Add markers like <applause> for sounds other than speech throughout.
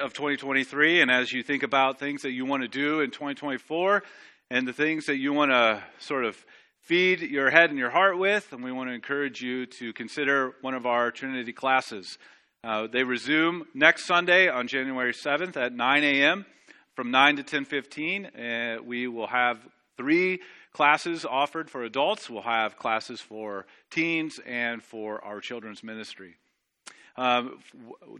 of 2023 and as you think about things that you want to do in 2024 and the things that you want to sort of feed your head and your heart with, and we want to encourage you to consider one of our Trinity classes. Uh, they resume next Sunday on January 7th at 9 a.m. from 9 to 10:15. Uh, we will have three classes offered for adults. We'll have classes for teens and for our children's ministry. Um,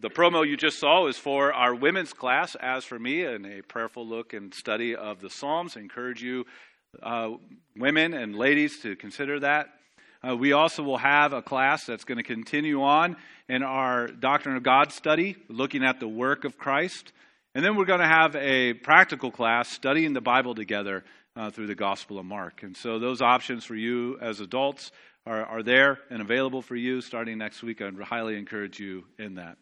the promo you just saw is for our women's class, as for me, and a prayerful look and study of the Psalms. I encourage you, uh, women and ladies, to consider that. Uh, we also will have a class that's going to continue on in our Doctrine of God study, looking at the work of Christ. And then we're going to have a practical class studying the Bible together uh, through the Gospel of Mark. And so those options for you as adults are, are there and available for you starting next week. I'd highly encourage you in that.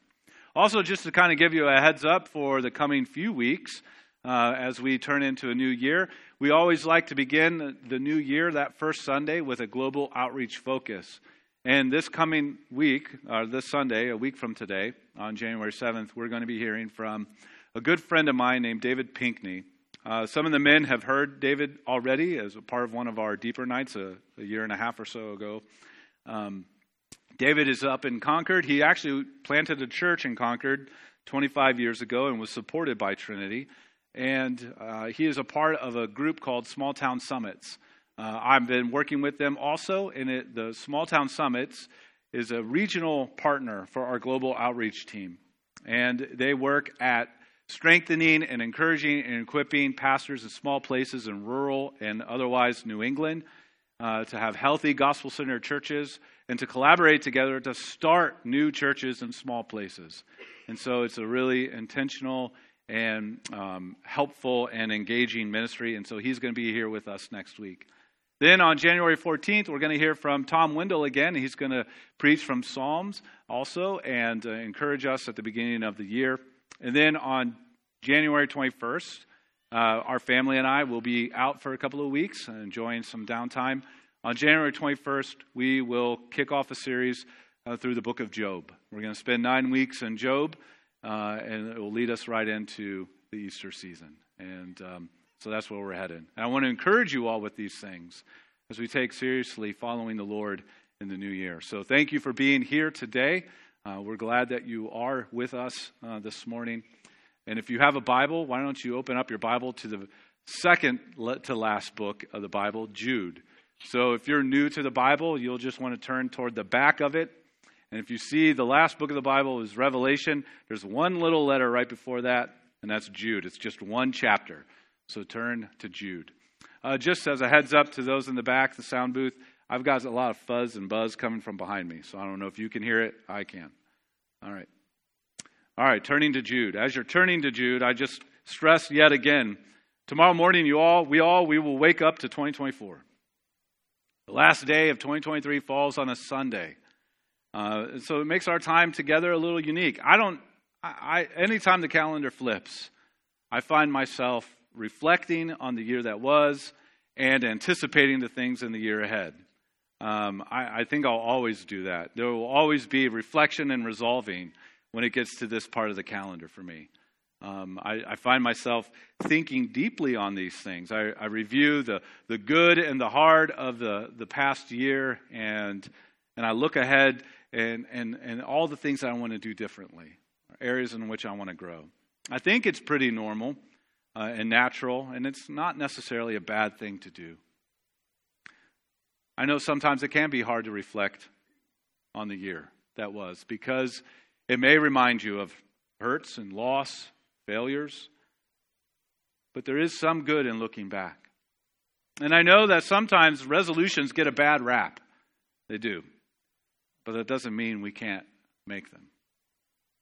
Also, just to kind of give you a heads up for the coming few weeks uh, as we turn into a new year, we always like to begin the new year that first Sunday with a global outreach focus. And this coming week, or this Sunday, a week from today, on January 7th, we're going to be hearing from a good friend of mine named David Pinkney. Uh, some of the men have heard David already as a part of one of our deeper nights a, a year and a half or so ago. Um, David is up in Concord. He actually planted a church in Concord 25 years ago and was supported by Trinity. And uh, he is a part of a group called Small Town Summits. Uh, I've been working with them also, and it, the Small Town Summits is a regional partner for our global outreach team. And they work at strengthening and encouraging and equipping pastors in small places in rural and otherwise New England uh, to have healthy gospel centered churches and to collaborate together to start new churches in small places. And so it's a really intentional and um, helpful and engaging ministry. And so he's going to be here with us next week. Then on January 14th, we're going to hear from Tom Wendell again. He's going to preach from Psalms also and uh, encourage us at the beginning of the year. And then on January 21st, uh, our family and I will be out for a couple of weeks, enjoying some downtime. On January 21st, we will kick off a series uh, through the book of Job. We're going to spend nine weeks in Job, uh, and it will lead us right into the Easter season. And um, so that's where we're headed. And I want to encourage you all with these things as we take seriously following the Lord in the new year. So thank you for being here today. Uh, we're glad that you are with us uh, this morning. And if you have a Bible, why don't you open up your Bible to the second to last book of the Bible, Jude. So if you're new to the Bible, you'll just want to turn toward the back of it. And if you see the last book of the Bible is Revelation, there's one little letter right before that, and that's Jude. It's just one chapter. So turn to Jude. Uh, just as a heads up to those in the back, the sound booth, I've got a lot of fuzz and buzz coming from behind me, so I don't know if you can hear it. I can. All right. All right, turning to Jude. As you're turning to Jude, I just stress yet again tomorrow morning, you all, we all, we will wake up to 2024. The last day of 2023 falls on a Sunday. Uh, so it makes our time together a little unique. I don't, I, I, anytime the calendar flips, I find myself reflecting on the year that was and anticipating the things in the year ahead. Um, I, I, think I'll always do that. There will always be reflection and resolving when it gets to this part of the calendar for me. Um, I, I, find myself thinking deeply on these things. I, I, review the, the good and the hard of the, the past year, and, and I look ahead and, and, and all the things I want to do differently, areas in which I want to grow. I think it's pretty normal uh, and natural, and it's not necessarily a bad thing to do. I know sometimes it can be hard to reflect on the year that was because it may remind you of hurts and loss, failures, but there is some good in looking back. And I know that sometimes resolutions get a bad rap. They do. But that doesn't mean we can't make them.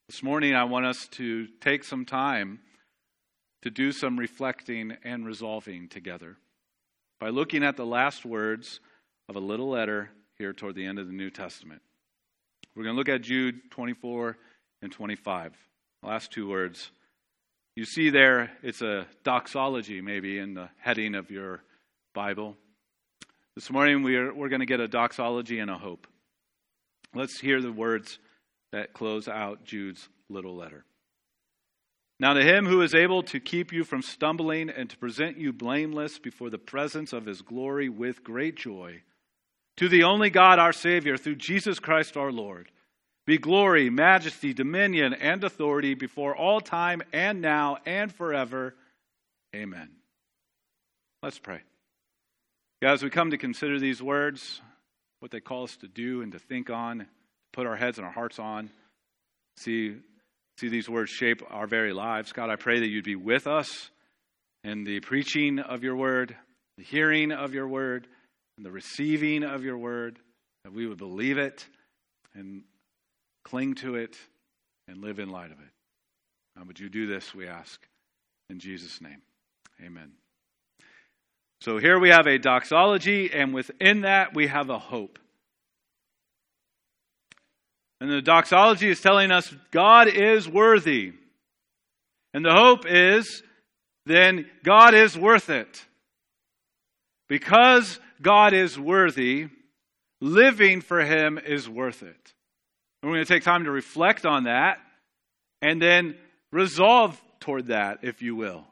This morning, I want us to take some time to do some reflecting and resolving together by looking at the last words of a little letter here toward the end of the New Testament. We're going to look at Jude 24 and 25. The last two words. You see there, it's a doxology maybe in the heading of your Bible. This morning we are, we're going to get a doxology and a hope. Let's hear the words that close out Jude's little letter. Now, to him who is able to keep you from stumbling and to present you blameless before the presence of his glory with great joy, to the only God our Savior, through Jesus Christ our Lord, be glory, majesty, dominion, and authority before all time and now and forever. Amen. Let's pray. Guys, we come to consider these words, what they call us to do and to think on, put our heads and our hearts on, see see these words shape our very lives. God, I pray that you'd be with us in the preaching of your word, the hearing of your word, and the receiving of your word, that we would believe it and cling to it and live in light of it. Would you do this, we ask, in Jesus' name? Amen. So here we have a doxology, and within that we have a hope. And the doxology is telling us God is worthy. And the hope is then God is worth it. Because God is worthy, living for Him is worth it. And we're going to take time to reflect on that and then resolve toward that, if you will.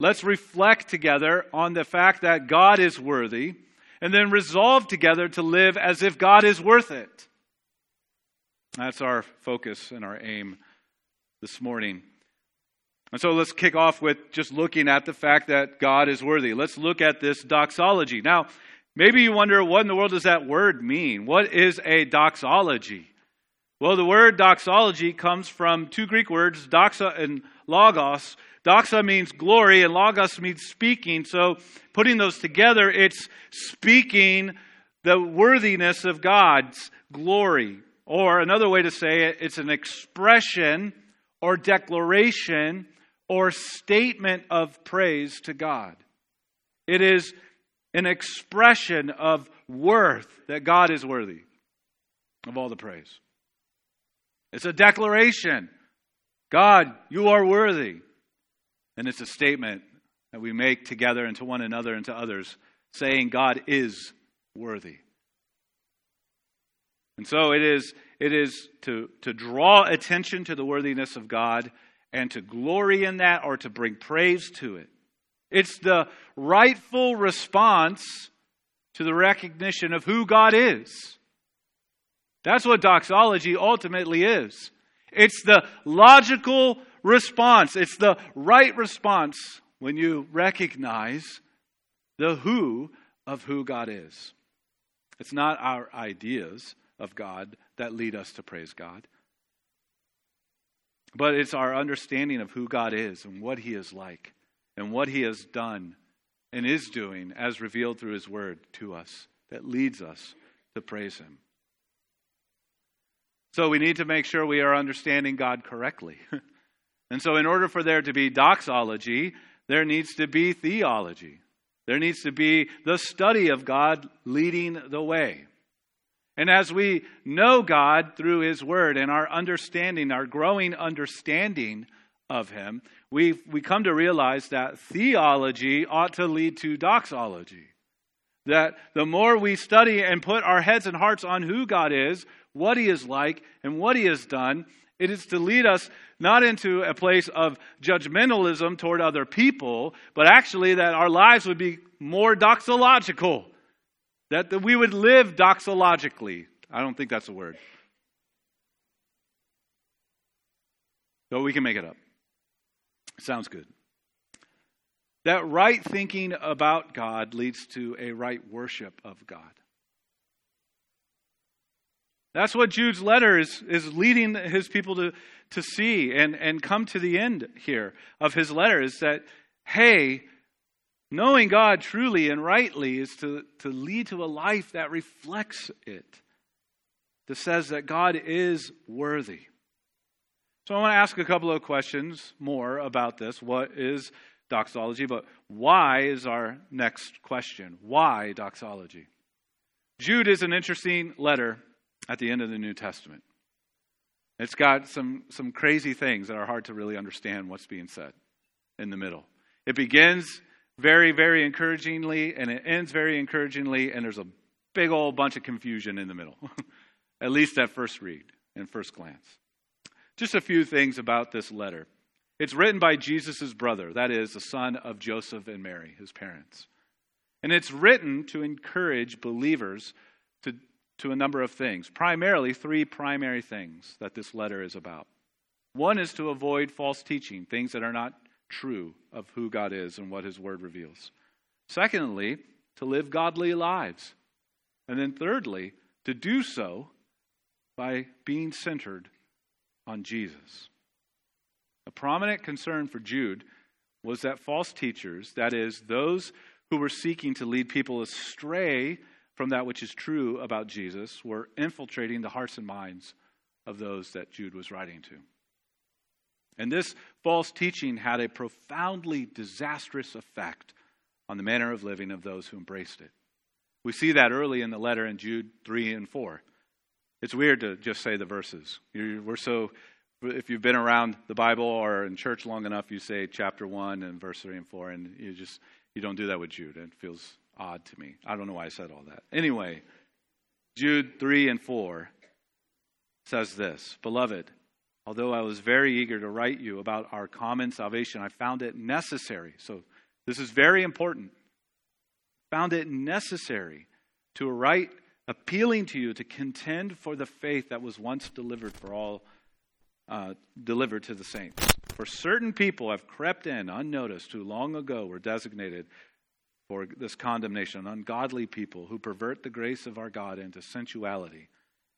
Let's reflect together on the fact that God is worthy and then resolve together to live as if God is worth it. That's our focus and our aim this morning. And so let's kick off with just looking at the fact that God is worthy. Let's look at this doxology. Now, maybe you wonder what in the world does that word mean? What is a doxology? Well, the word doxology comes from two Greek words, doxa and logos. Doxa means glory and logos means speaking. So putting those together, it's speaking the worthiness of God's glory. Or another way to say it, it's an expression or declaration or statement of praise to God. It is an expression of worth that God is worthy of all the praise. It's a declaration God, you are worthy. And it's a statement that we make together and to one another and to others, saying God is worthy. And so it is, it is to, to draw attention to the worthiness of God and to glory in that or to bring praise to it. It's the rightful response to the recognition of who God is. That's what doxology ultimately is. It's the logical response, it's the right response when you recognize the who of who God is. It's not our ideas, of God that lead us to praise God. But it's our understanding of who God is and what He is like and what He has done and is doing as revealed through His Word to us that leads us to praise Him. So we need to make sure we are understanding God correctly. <laughs> and so, in order for there to be doxology, there needs to be theology. There needs to be the study of God leading the way. And as we know God through His Word and our understanding, our growing understanding of Him, we we come to realize that theology ought to lead to doxology. That the more we study and put our heads and hearts on who God is, what He is like, and what He has done, it is to lead us not into a place of judgmentalism toward other people, but actually that our lives would be more doxological that, that we would live doxologically. I don't think that's a word. So we can make it up. Sounds good. That right thinking about God leads to a right worship of God. That's what Jude's letter is, is leading his people to, to see and, and come to the end here of his letter is that, hey, Knowing God truly and rightly is to, to lead to a life that reflects it, that says that God is worthy. So I want to ask a couple of questions more about this. What is doxology? But why is our next question? Why doxology? Jude is an interesting letter at the end of the New Testament. It's got some, some crazy things that are hard to really understand what's being said in the middle. It begins very, very encouragingly, and it ends very encouragingly, and there's a big old bunch of confusion in the middle, <laughs> at least at first read and first glance. Just a few things about this letter. It's written by Jesus' brother, that is, the son of Joseph and Mary, his parents. And it's written to encourage believers to, to a number of things, primarily three primary things that this letter is about. One is to avoid false teaching, things that are not true of who God is and what his word reveals. Secondly, to live godly lives. And then thirdly, to do so by being centered on Jesus. A prominent concern for Jude was that false teachers, that is, those who were seeking to lead people astray from that which is true about Jesus, were infiltrating the hearts and minds of those that Jude was writing to. And this false teaching had a profoundly disastrous effect on the manner of living of those who embraced it. We see that early in the letter in Jude 3 and 4. It's weird to just say the verses. we're so, if you've been around the Bible or in church long enough, you say chapter 1 and verse 3 and 4, and you just, you don't do that with Jude. It feels odd to me. I don't know why I said all that. Anyway, Jude 3 and 4 says this Beloved, although I was very eager to write you about our common salvation, I found it necessary. So, this is very important. Found it necessary to write appealing to you to contend for the faith that was once delivered for all uh, delivered to the saints. For certain people have crept in unnoticed who long ago were designated for this condemnation, ungodly people who pervert the grace of our God into sensuality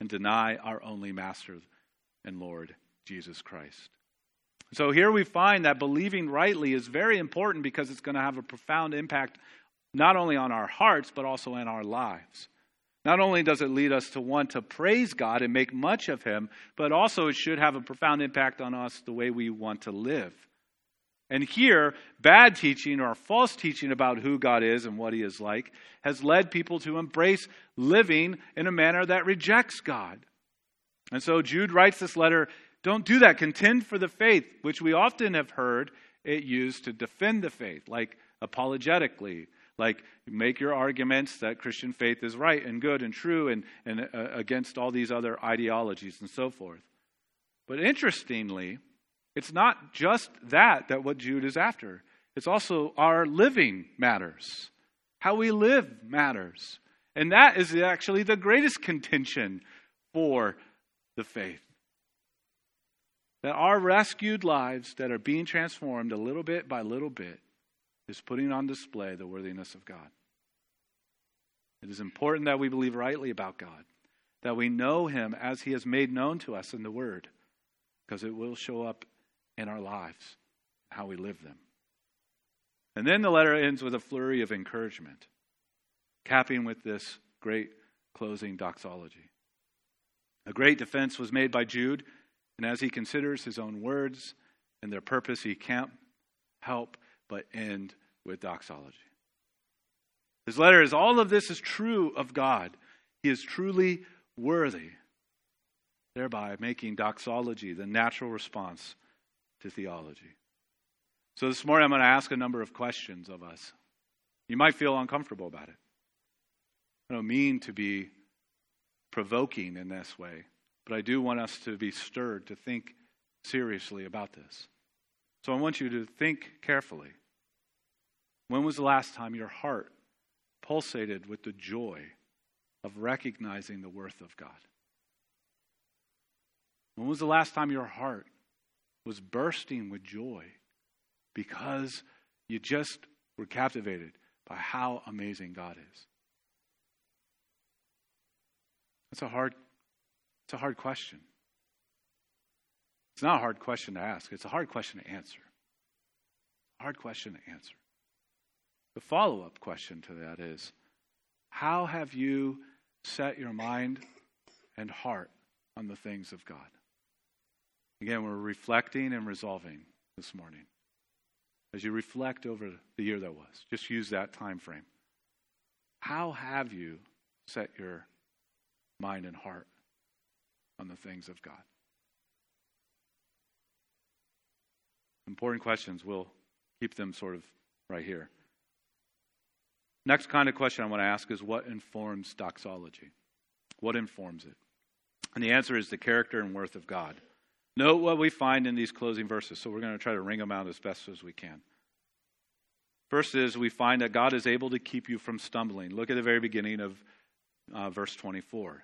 and deny our only Master and Lord, Jesus Christ. So here we find that believing rightly is very important because it's going to have a profound impact not only on our hearts, but also in our lives. Not only does it lead us to want to praise God and make much of Him, but also it should have a profound impact on us the way we want to live. And here, bad teaching or false teaching about who God is and what He is like has led people to embrace living in a manner that rejects God. And so Jude writes this letter don't do that. Contend for the faith, which we often have heard it used to defend the faith, like apologetically, like make your arguments that Christian faith is right and good and true and, and uh, against all these other ideologies and so forth. But interestingly, it's not just that that what Jude is after. It's also our living matters. How we live matters. And that is actually the greatest contention for the faith that our rescued lives that are being transformed a little bit by little bit is putting on display the worthiness of God. It is important that we believe rightly about God, that we know Him as He has made known to us in the Word, because it will show up in our lives, how we live them. And then the letter ends with a flurry of encouragement, capping with this great closing doxology. A great defense was made by Jude and as he considers his own words and their purpose, he can't help but end with doxology. His letter is all of this is true of God. He is truly worthy, thereby making doxology the natural response to theology. So this morning I'm going to ask a number of questions of us. You might feel uncomfortable about it. I don't mean to be provoking in this way. But I do want us to be stirred to think seriously about this. So I want you to think carefully. When was the last time your heart pulsated with the joy of recognizing the worth of God? When was the last time your heart was bursting with joy because you just were captivated by how amazing God is? That's a hard it's a hard question. It's not a hard question to ask, it's a hard question to answer. Hard question to answer. The follow up question to that is how have you set your mind and heart on the things of God? Again, we're reflecting and resolving this morning. As you reflect over the year that was, just use that time frame. How have you set your mind and heart on the things of God? Important questions. We'll keep them sort of right here. Next kind of question I want to ask is what informs doxology? What informs it? And the answer is the character and worth of God. Note what we find in these closing verses. So we're going to try to wring them out as best as we can. First is we find that God is able to keep you from stumbling. Look at the very beginning of uh, verse 24.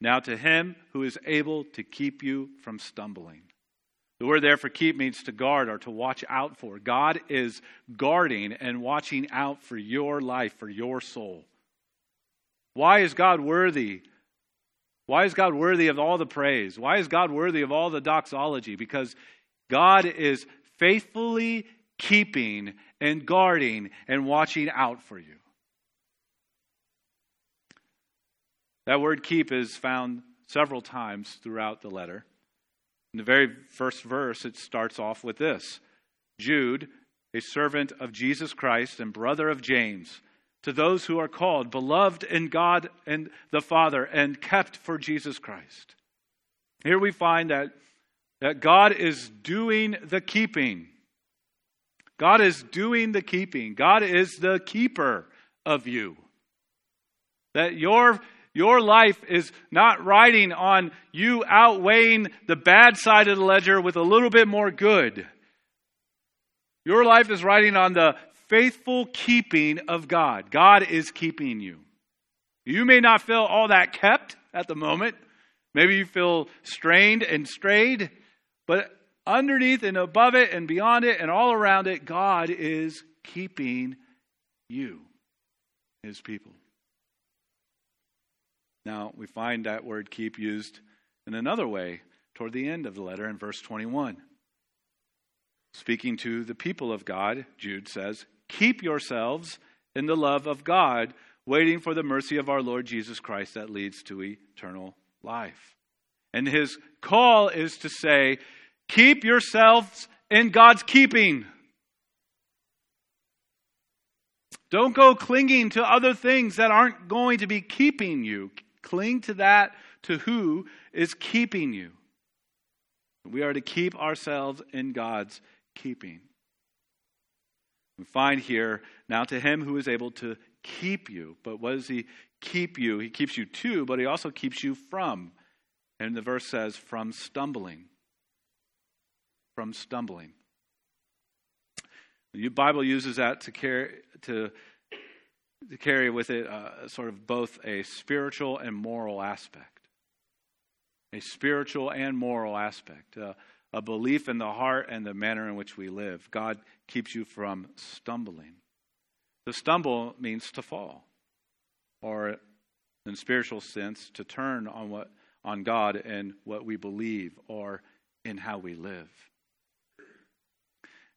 Now to him who is able to keep you from stumbling. The word there for keep means to guard or to watch out for. God is guarding and watching out for your life, for your soul. Why is God worthy? Why is God worthy of all the praise? Why is God worthy of all the doxology? Because God is faithfully keeping and guarding and watching out for you. That word keep is found several times throughout the letter. In the very first verse, it starts off with this Jude, a servant of Jesus Christ and brother of James, to those who are called, beloved in God and the Father, and kept for Jesus Christ. Here we find that, that God is doing the keeping. God is doing the keeping. God is the keeper of you. That your your life is not riding on you outweighing the bad side of the ledger with a little bit more good. Your life is riding on the faithful keeping of God. God is keeping you. You may not feel all that kept at the moment. Maybe you feel strained and strayed, but underneath and above it and beyond it and all around it, God is keeping you, his people. Now, we find that word keep used in another way toward the end of the letter in verse 21. Speaking to the people of God, Jude says, Keep yourselves in the love of God, waiting for the mercy of our Lord Jesus Christ that leads to eternal life. And his call is to say, Keep yourselves in God's keeping. Don't go clinging to other things that aren't going to be keeping you. Cling to that to who is keeping you. We are to keep ourselves in God's keeping. We find here now to him who is able to keep you. But what does he keep you? He keeps you to, but he also keeps you from. And the verse says, from stumbling. From stumbling. The Bible uses that to carry to to carry with it uh, sort of both a spiritual and moral aspect. A spiritual and moral aspect. Uh, a belief in the heart and the manner in which we live. God keeps you from stumbling. To stumble means to fall, or in spiritual sense, to turn on what on God and what we believe or in how we live.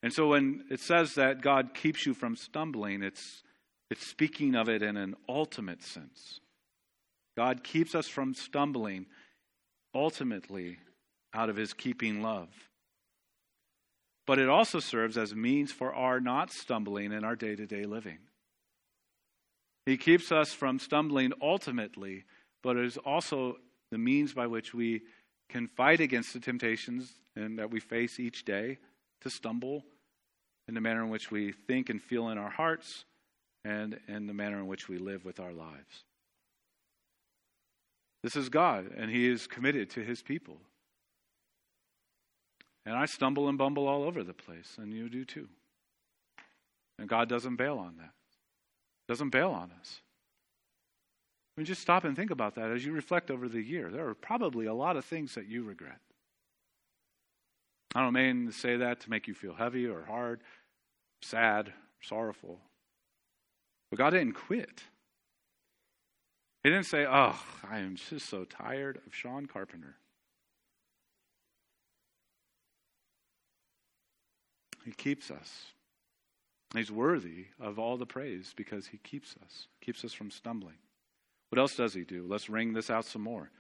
And so when it says that God keeps you from stumbling, it's it's speaking of it in an ultimate sense. God keeps us from stumbling ultimately out of his keeping love. But it also serves as means for our not stumbling in our day to day living. He keeps us from stumbling ultimately, but it is also the means by which we can fight against the temptations and that we face each day to stumble in the manner in which we think and feel in our hearts and in the manner in which we live with our lives. This is God, and He is committed to His people. And I stumble and bumble all over the place, and you do too. And God doesn't bail on that, doesn't bail on us. I mean, just stop and think about that as you reflect over the year. There are probably a lot of things that you regret. I don't mean to say that to make you feel heavy or hard, sad, sorrowful. But God didn't quit. He didn't say, Oh, I am just so tired of Sean Carpenter. He keeps us. He's worthy of all the praise because he keeps us, keeps us from stumbling. What else does he do? Let's wring this out some more.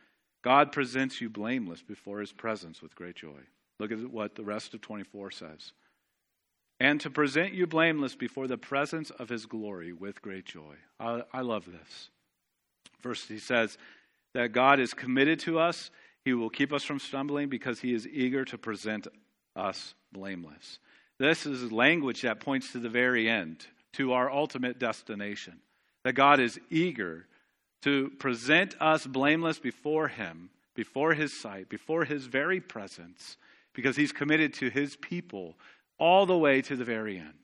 God presents you blameless before his presence with great joy. Look at what the rest of 24 says and to present you blameless before the presence of his glory with great joy. I, I, love this. First, he says that God is committed to us. He will keep us from stumbling because he is eager to present us blameless. This is language that points to the very end, to our ultimate destination. That God is eager to present us blameless before him before his sight, before his very presence, because he's committed to his people all the way to the very end.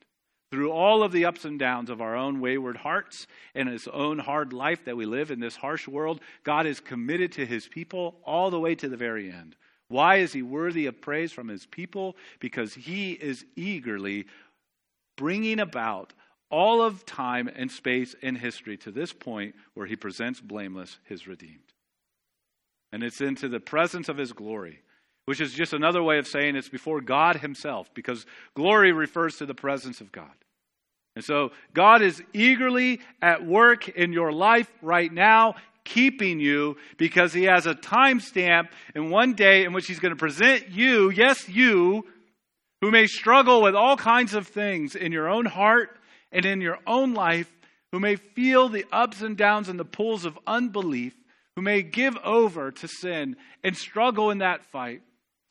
Through all of the ups and downs of our own wayward hearts and his own hard life that we live in this harsh world, God is committed to his people all the way to the very end. Why is he worthy of praise from his people? Because he is eagerly bringing about all of time and space and history to this point where he presents blameless his redeemed. And it's into the presence of his glory, which is just another way of saying it's before God himself, because glory refers to the presence of God. And so God is eagerly at work in your life right now, keeping you because he has a timestamp in one day in which he's going to present you, yes, you, who may struggle with all kinds of things in your own heart and in your own life, who may feel the ups and downs and the pulls of unbelief, who may give over to sin and struggle in that fight,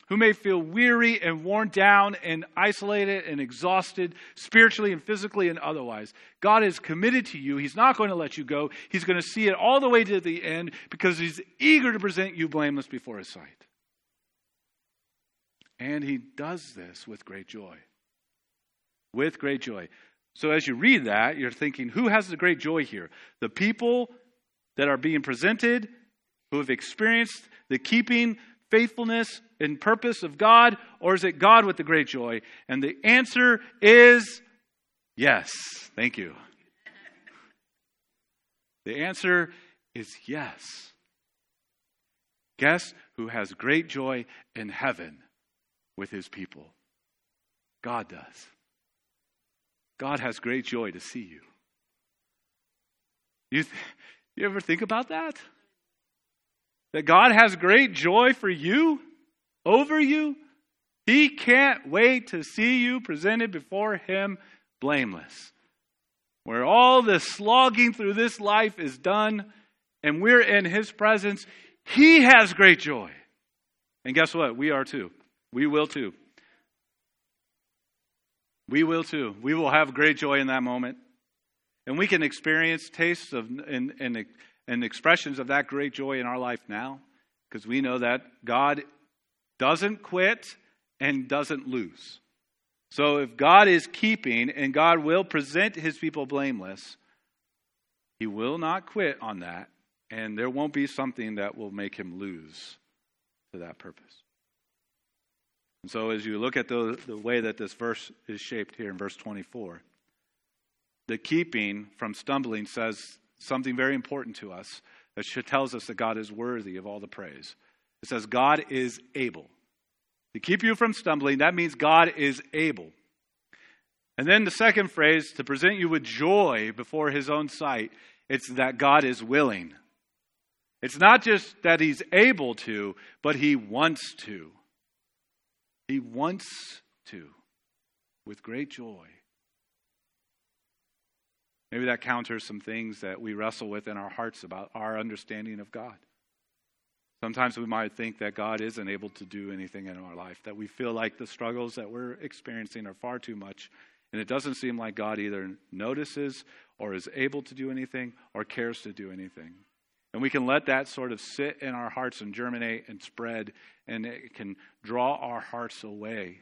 who may feel weary and worn down and isolated and exhausted spiritually and physically and otherwise. God is committed to you. He's not going to let you go. He's going to see it all the way to the end because He's eager to present you blameless before His sight. And He does this with great joy. With great joy. So as you read that, you're thinking, who has the great joy here? The people that are being presented, who have experienced the keeping faithfulness and purpose of God, or is it God with the great joy? And the answer is yes. Thank you. The answer is yes. Guess who has great joy in heaven with his people? God does. God has great joy to see you. You, th- you ever think about that? That God has great joy for you, over you. He can't wait to see you presented before Him blameless. Where all the slogging through this life is done and we're in His presence, He has great joy. And guess what? We are too. We will too. We will too. We will have great joy in that moment. And we can experience tastes of and, and, and expressions of that great joy in our life now because we know that God doesn't quit and doesn't lose. So if God is keeping and God will present his people blameless, he will not quit on that, and there won't be something that will make him lose to that purpose. And so, as you look at the, the way that this verse is shaped here in verse 24, the keeping from stumbling says something very important to us that tells us that God is worthy of all the praise. It says, God is able. To keep you from stumbling, that means God is able. And then the second phrase, to present you with joy before his own sight, it's that God is willing. It's not just that he's able to, but he wants to. He wants to with great joy. Maybe that counters some things that we wrestle with in our hearts about our understanding of God. Sometimes we might think that God isn't able to do anything in our life, that we feel like the struggles that we're experiencing are far too much, and it doesn't seem like God either notices or is able to do anything or cares to do anything. And we can let that sort of sit in our hearts and germinate and spread, and it can draw our hearts away.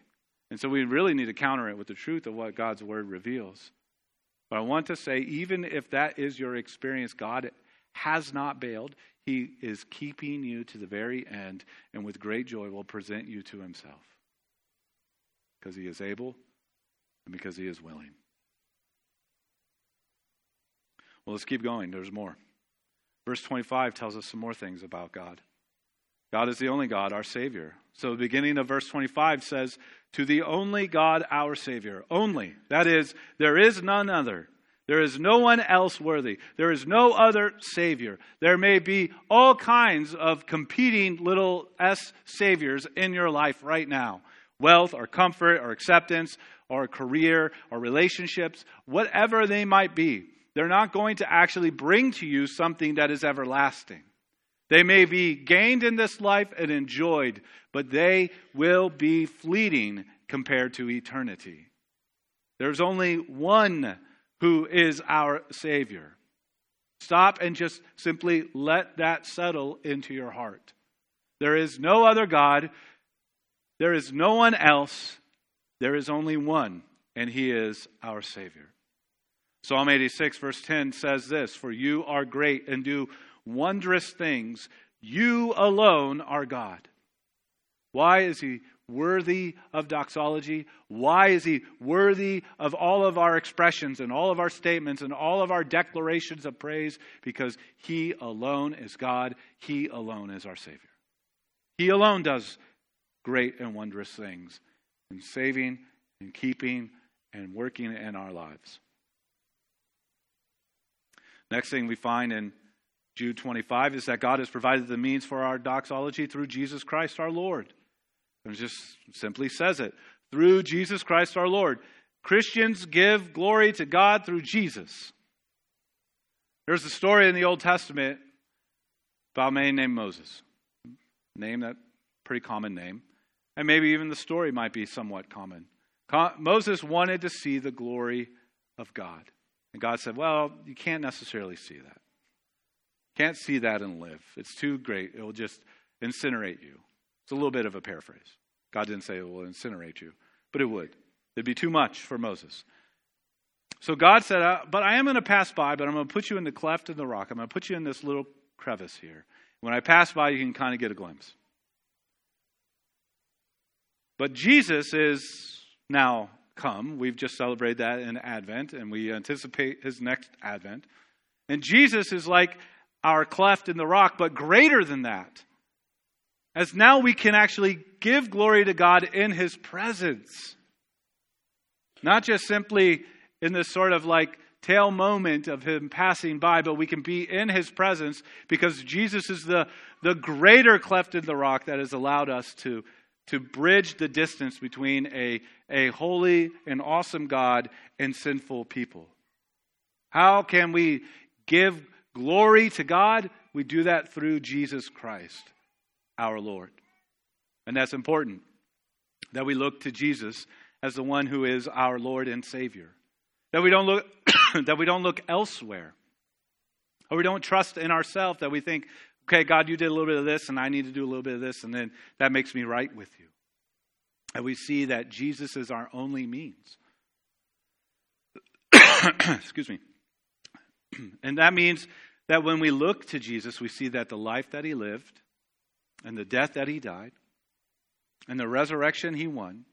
And so we really need to counter it with the truth of what God's word reveals. But I want to say, even if that is your experience, God has not bailed. He is keeping you to the very end, and with great joy will present you to Himself. Because He is able and because He is willing. Well, let's keep going. There's more. Verse 25 tells us some more things about God. God is the only God, our Savior. So the beginning of verse 25 says, To the only God, our Savior. Only. That is, there is none other. There is no one else worthy. There is no other Savior. There may be all kinds of competing little S Saviors in your life right now wealth or comfort or acceptance or career or relationships, whatever they might be. They're not going to actually bring to you something that is everlasting. They may be gained in this life and enjoyed, but they will be fleeting compared to eternity. There's only one who is our Savior. Stop and just simply let that settle into your heart. There is no other God. There is no one else. There is only one, and he is our Savior. Psalm 86, verse 10 says this For you are great and do wondrous things. You alone are God. Why is he worthy of doxology? Why is he worthy of all of our expressions and all of our statements and all of our declarations of praise? Because he alone is God. He alone is our Savior. He alone does great and wondrous things in saving and keeping and working in our lives. Next thing we find in Jude 25 is that God has provided the means for our doxology through Jesus Christ our Lord. It just simply says it through Jesus Christ our Lord. Christians give glory to God through Jesus. There's a story in the Old Testament about a man named Moses. Name that pretty common name. And maybe even the story might be somewhat common. Moses wanted to see the glory of God. And God said, Well, you can't necessarily see that. Can't see that and live. It's too great. It will just incinerate you. It's a little bit of a paraphrase. God didn't say it will incinerate you, but it would. It'd be too much for Moses. So God said, uh, But I am going to pass by, but I'm going to put you in the cleft in the rock. I'm going to put you in this little crevice here. When I pass by, you can kind of get a glimpse. But Jesus is now come. We've just celebrated that in Advent, and we anticipate his next Advent. And Jesus is like our cleft in the rock, but greater than that. As now we can actually give glory to God in His presence. Not just simply in this sort of like tail moment of Him passing by, but we can be in His presence because Jesus is the, the greater cleft in the rock that has allowed us to, to bridge the distance between a, a holy and awesome God and sinful people. How can we give glory to God? We do that through Jesus Christ our Lord. And that's important that we look to Jesus as the one who is our Lord and Savior. That we don't look <coughs> that we don't look elsewhere. Or we don't trust in ourselves that we think, okay, God, you did a little bit of this and I need to do a little bit of this and then that makes me right with you. And we see that Jesus is our only means. <coughs> Excuse me. <clears throat> And that means that when we look to Jesus, we see that the life that he lived, and the death that he died and the resurrection he won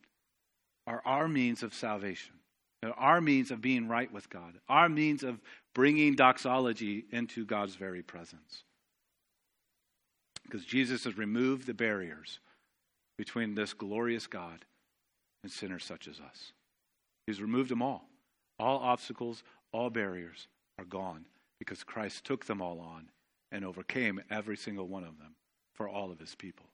are our means of salvation. They're our means of being right with God, our means of bringing doxology into God's very presence. Because Jesus has removed the barriers between this glorious God and sinners such as us. He's removed them all. All obstacles, all barriers are gone because Christ took them all on and overcame every single one of them for all of his people.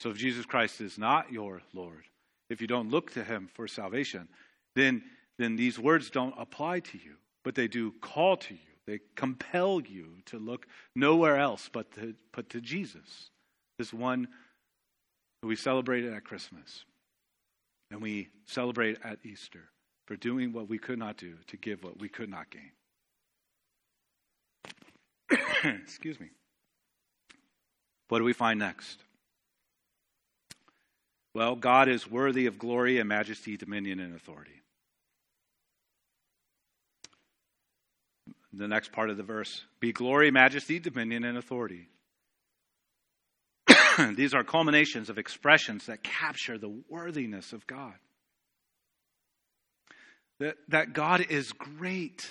So if Jesus Christ is not your Lord, if you don't look to him for salvation, then, then these words don't apply to you, but they do call to you. They compel you to look nowhere else but to, but to Jesus, this one who we celebrated at Christmas and we celebrate at Easter for doing what we could not do to give what we could not gain. <coughs> Excuse me. What do we find next? Well, God is worthy of glory and majesty, dominion, and authority. The next part of the verse be glory, majesty, dominion, and authority. <coughs> These are culminations of expressions that capture the worthiness of God. That, that God is great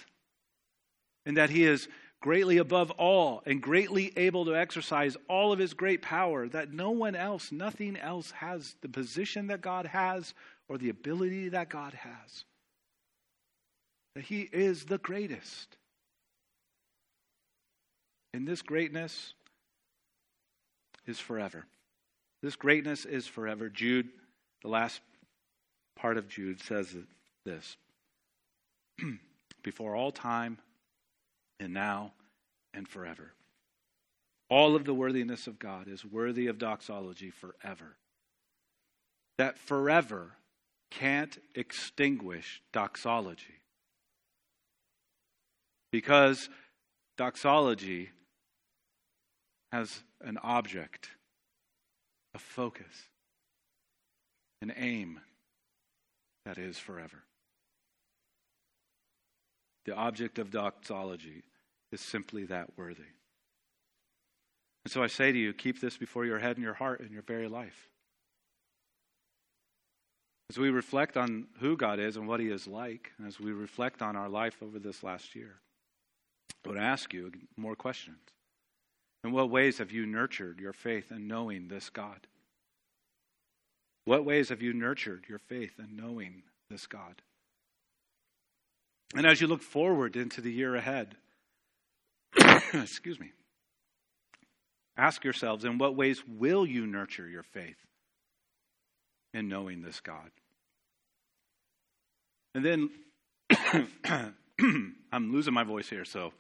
and that He is greatly above all and greatly able to exercise all of his great power that no one else, nothing else has the position that God has or the ability that God has. That he is the greatest. And this greatness is forever. This greatness is forever. Jude, the last part of Jude says this <clears throat> Before all time, and now and forever. All of the worthiness of God is worthy of doxology forever. That forever can't extinguish doxology. Because doxology has an object, a focus, an aim that is forever. The object of doxology is simply that worthy. And so I say to you, keep this before your head and your heart and your very life. As we reflect on who God is and what He is like, and as we reflect on our life over this last year, I would ask you more questions. In what ways have you nurtured your faith in knowing this God? What ways have you nurtured your faith in knowing this God? And as you look forward into the year ahead, <coughs> excuse me, ask yourselves in what ways will you nurture your faith in knowing this God? And then <coughs> I'm losing my voice here, so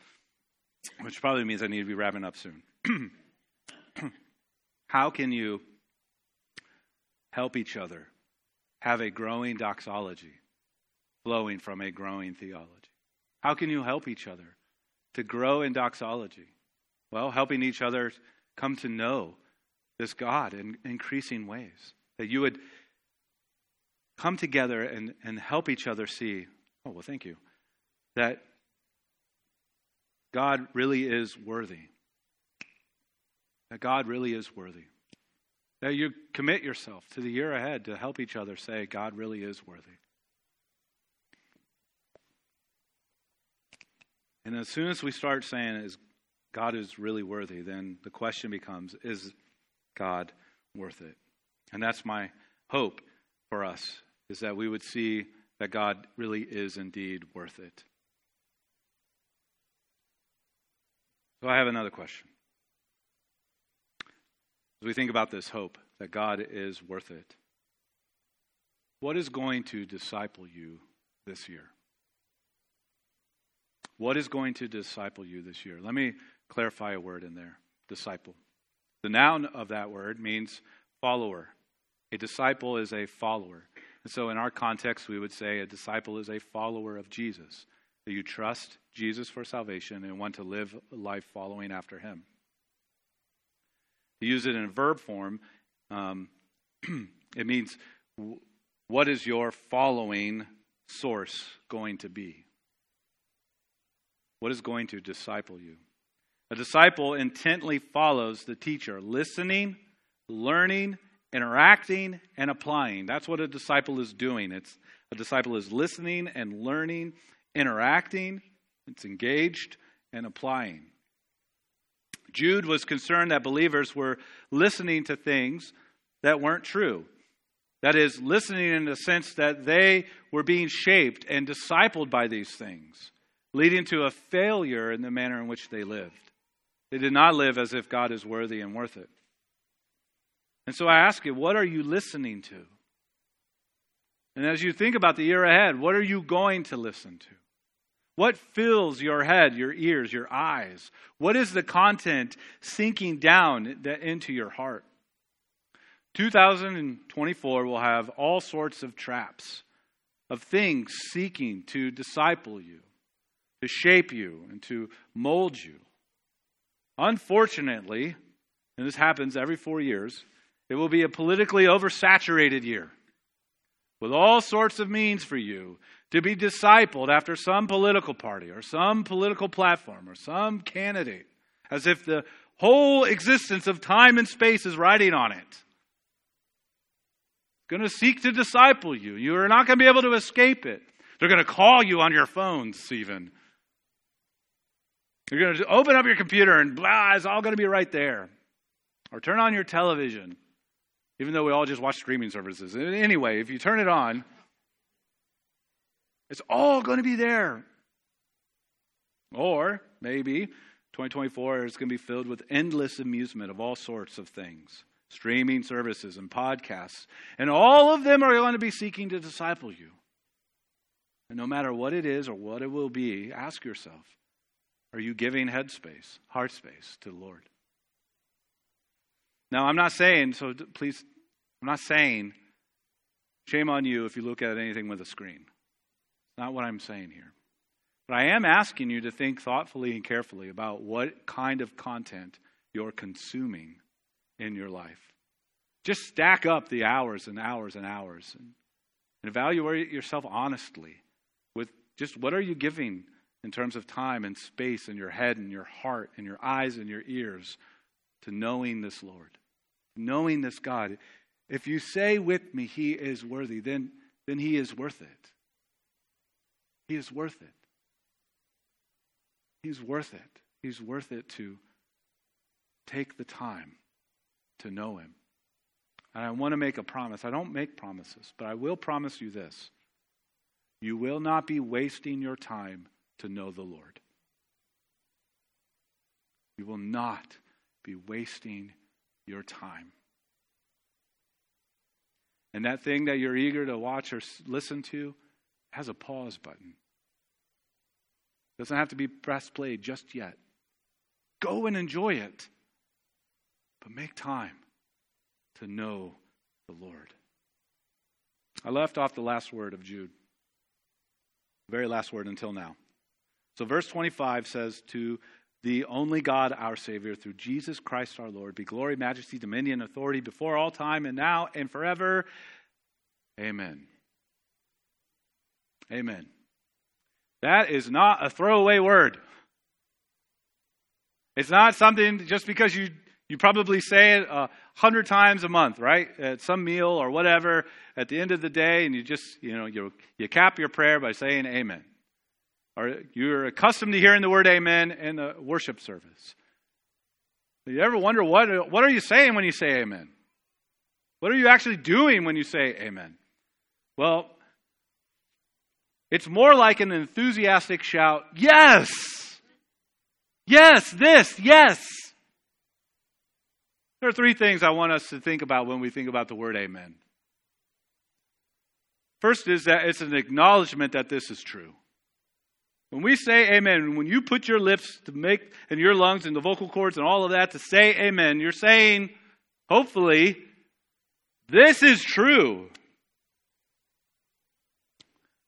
which probably means I need to be wrapping up soon. <coughs> How can you help each other have a growing doxology flowing from a growing theology? How can you help each other to grow in doxology? Well, helping each other come to know this God in increasing ways. That you would come together and, and help each other see, oh, well, thank you, that God really is worthy. That God really is worthy. That you commit yourself to the year ahead to help each other say, God really is worthy. And as soon as we start saying, is God is really worthy, then the question becomes, is God worth it? And that's my hope for us, is that we would see that God really is indeed worth it. So I have another question. As we think about this hope that God is worth it, what is going to disciple you this year? What is going to disciple you this year? Let me clarify a word in there disciple. The noun of that word means follower. A disciple is a follower. And so, in our context, we would say a disciple is a follower of Jesus that you trust Jesus for salvation and want to live a life following after him. To use it in a verb form, um, <clears throat> it means what is your following source going to be? What is going to disciple you? A disciple intently follows the teacher, listening, learning, interacting, and applying. That's what a disciple is doing. It's a disciple is listening and learning interacting, it's engaged, and applying. Jude was concerned that believers were listening to things that weren't true. That is, listening in the sense that they were being shaped and discipled by these things, leading to a failure in the manner in which they lived. They did not live as if God is worthy and worth it. And so I ask you, what are you listening to? And as you think about the year ahead, what are you going to listen to? What fills your head, your ears, your eyes? What is the content sinking down into your heart? 2024 will have all sorts of traps of things seeking to disciple you, to shape you, and to mold you. Unfortunately, and this happens every four years, it will be a politically oversaturated year with all sorts of means for you to be discipled after some political party or some political platform or some candidate, as if the whole existence of time and space is riding on it. Going to seek to disciple you. You are not going to be able to escape it. They're going to call you on your phones, even. You're going to open up your computer and blah, it's all going to be right there. Or turn on your television, even though we all just watch streaming services. Anyway, if you turn it on, it's all going to be there. Or maybe 2024 is going to be filled with endless amusement of all sorts of things streaming services and podcasts. And all of them are going to be seeking to disciple you. And no matter what it is or what it will be, ask yourself are you giving headspace, heart space to the Lord? Now, I'm not saying, so please, I'm not saying shame on you if you look at anything with a screen. It's not what I'm saying here. But I am asking you to think thoughtfully and carefully about what kind of content you're consuming in your life. Just stack up the hours and hours and hours and, and evaluate yourself honestly with just what are you giving in terms of time and space in your head and your heart and your eyes and your ears to knowing this Lord, knowing this God. If you say with me, He is worthy, then, then He is worth it. He is worth it. He's worth it. He's worth it to take the time to know Him. And I want to make a promise. I don't make promises, but I will promise you this. You will not be wasting your time to know the Lord. You will not be wasting your time. And that thing that you're eager to watch or listen to has a pause button. Doesn't have to be press play just yet. Go and enjoy it. But make time to know the Lord. I left off the last word of Jude. Very last word until now. So, verse 25 says, To the only God, our Savior, through Jesus Christ our Lord, be glory, majesty, dominion, authority before all time and now and forever. Amen. Amen. That is not a throwaway word. It's not something just because you you probably say it a hundred times a month, right? At some meal or whatever, at the end of the day, and you just, you know, you, you cap your prayer by saying amen. Or you're accustomed to hearing the word amen in the worship service. You ever wonder what, what are you saying when you say amen? What are you actually doing when you say amen? Well, it's more like an enthusiastic shout, yes! Yes, this, yes! There are three things I want us to think about when we think about the word amen. First is that it's an acknowledgement that this is true. When we say amen, when you put your lips to make, and your lungs and the vocal cords and all of that to say amen, you're saying, hopefully, this is true.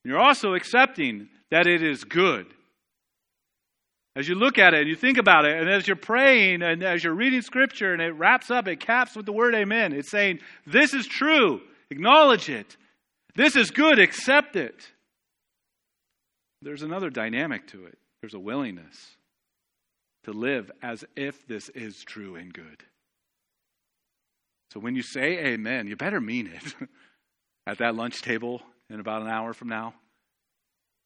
You're also accepting that it is good. As you look at it and you think about it, and as you're praying and as you're reading scripture and it wraps up, it caps with the word amen. It's saying, This is true. Acknowledge it. This is good. Accept it. There's another dynamic to it. There's a willingness to live as if this is true and good. So when you say amen, you better mean it. <laughs> At that lunch table in about an hour from now,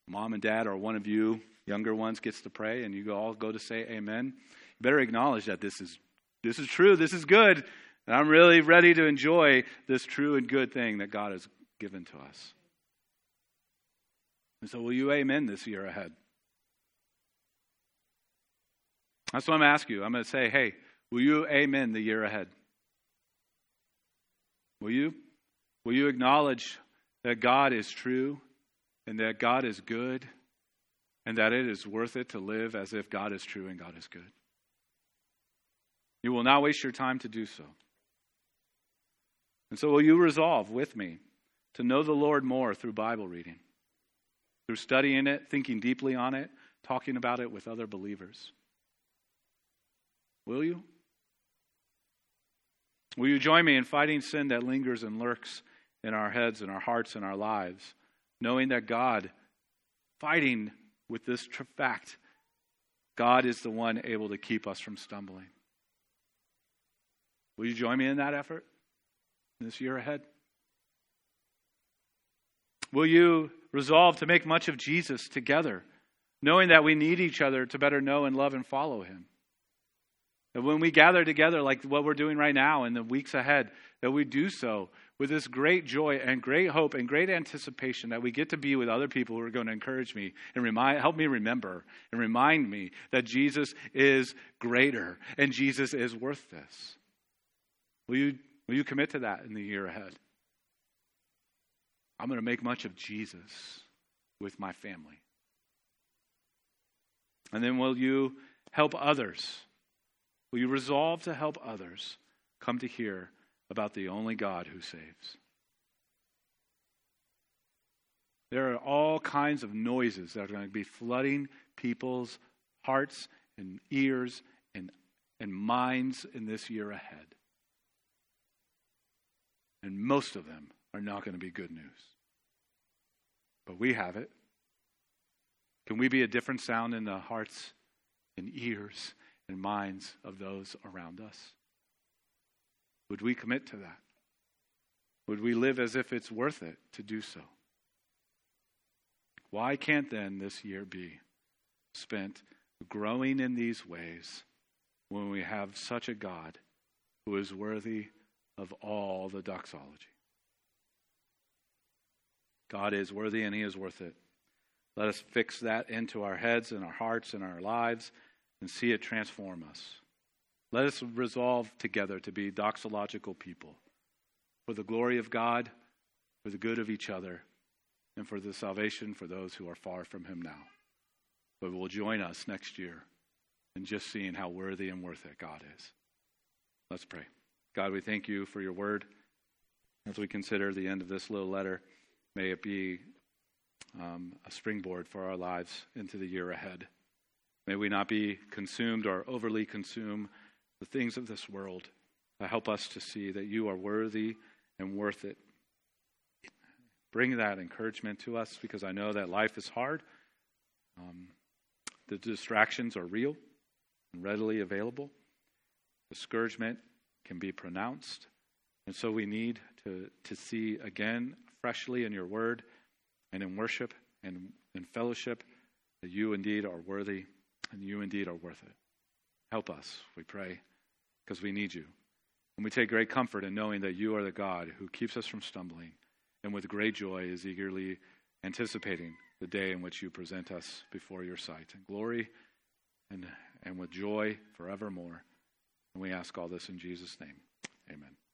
mom and dad or one of you younger ones gets to pray and you all go to say amen, you better acknowledge that this is this is true, this is good, and I'm really ready to enjoy this true and good thing that God has given to us. And so will you amen this year ahead? That's what I'm going to ask you. I'm going to say, hey, will you amen the year ahead? Will you? Will you acknowledge that God is true and that God is good and that it is worth it to live as if God is true and God is good. You will not waste your time to do so. And so, will you resolve with me to know the Lord more through Bible reading, through studying it, thinking deeply on it, talking about it with other believers? Will you? Will you join me in fighting sin that lingers and lurks in our heads and our hearts and our lives, knowing that God, fighting with this fact God is the one able to keep us from stumbling. Will you join me in that effort this year ahead? Will you resolve to make much of Jesus together, knowing that we need each other to better know and love and follow him? That when we gather together, like what we're doing right now in the weeks ahead, that we do so with this great joy and great hope and great anticipation that we get to be with other people who are going to encourage me and remind, help me remember and remind me that Jesus is greater and Jesus is worth this. Will you, will you commit to that in the year ahead? I'm going to make much of Jesus with my family. And then will you help others? Will you resolve to help others come to hear about the only God who saves. There are all kinds of noises that are going to be flooding people's hearts and ears and and minds in this year ahead. And most of them are not going to be good news. But we have it. Can we be a different sound in the hearts and ears and minds of those around us? Would we commit to that? Would we live as if it's worth it to do so? Why can't then this year be spent growing in these ways when we have such a God who is worthy of all the doxology? God is worthy and He is worth it. Let us fix that into our heads and our hearts and our lives and see it transform us. Let us resolve together to be doxological people for the glory of God, for the good of each other, and for the salvation for those who are far from Him now. But will join us next year in just seeing how worthy and worth it God is. Let's pray. God, we thank you for your word. As we consider the end of this little letter, may it be um, a springboard for our lives into the year ahead. May we not be consumed or overly consume the things of this world. Help us to see that you are worthy and worth it. Bring that encouragement to us because I know that life is hard. Um, the distractions are real and readily available. Discouragement can be pronounced. And so we need to, to see again freshly in your word and in worship and in fellowship that you indeed are worthy and you indeed are worth it. Help us, we pray, because we need you. And we take great comfort in knowing that you are the God who keeps us from stumbling and with great joy is eagerly anticipating the day in which you present us before your sight in glory and, and with joy forevermore. And we ask all this in Jesus' name. Amen.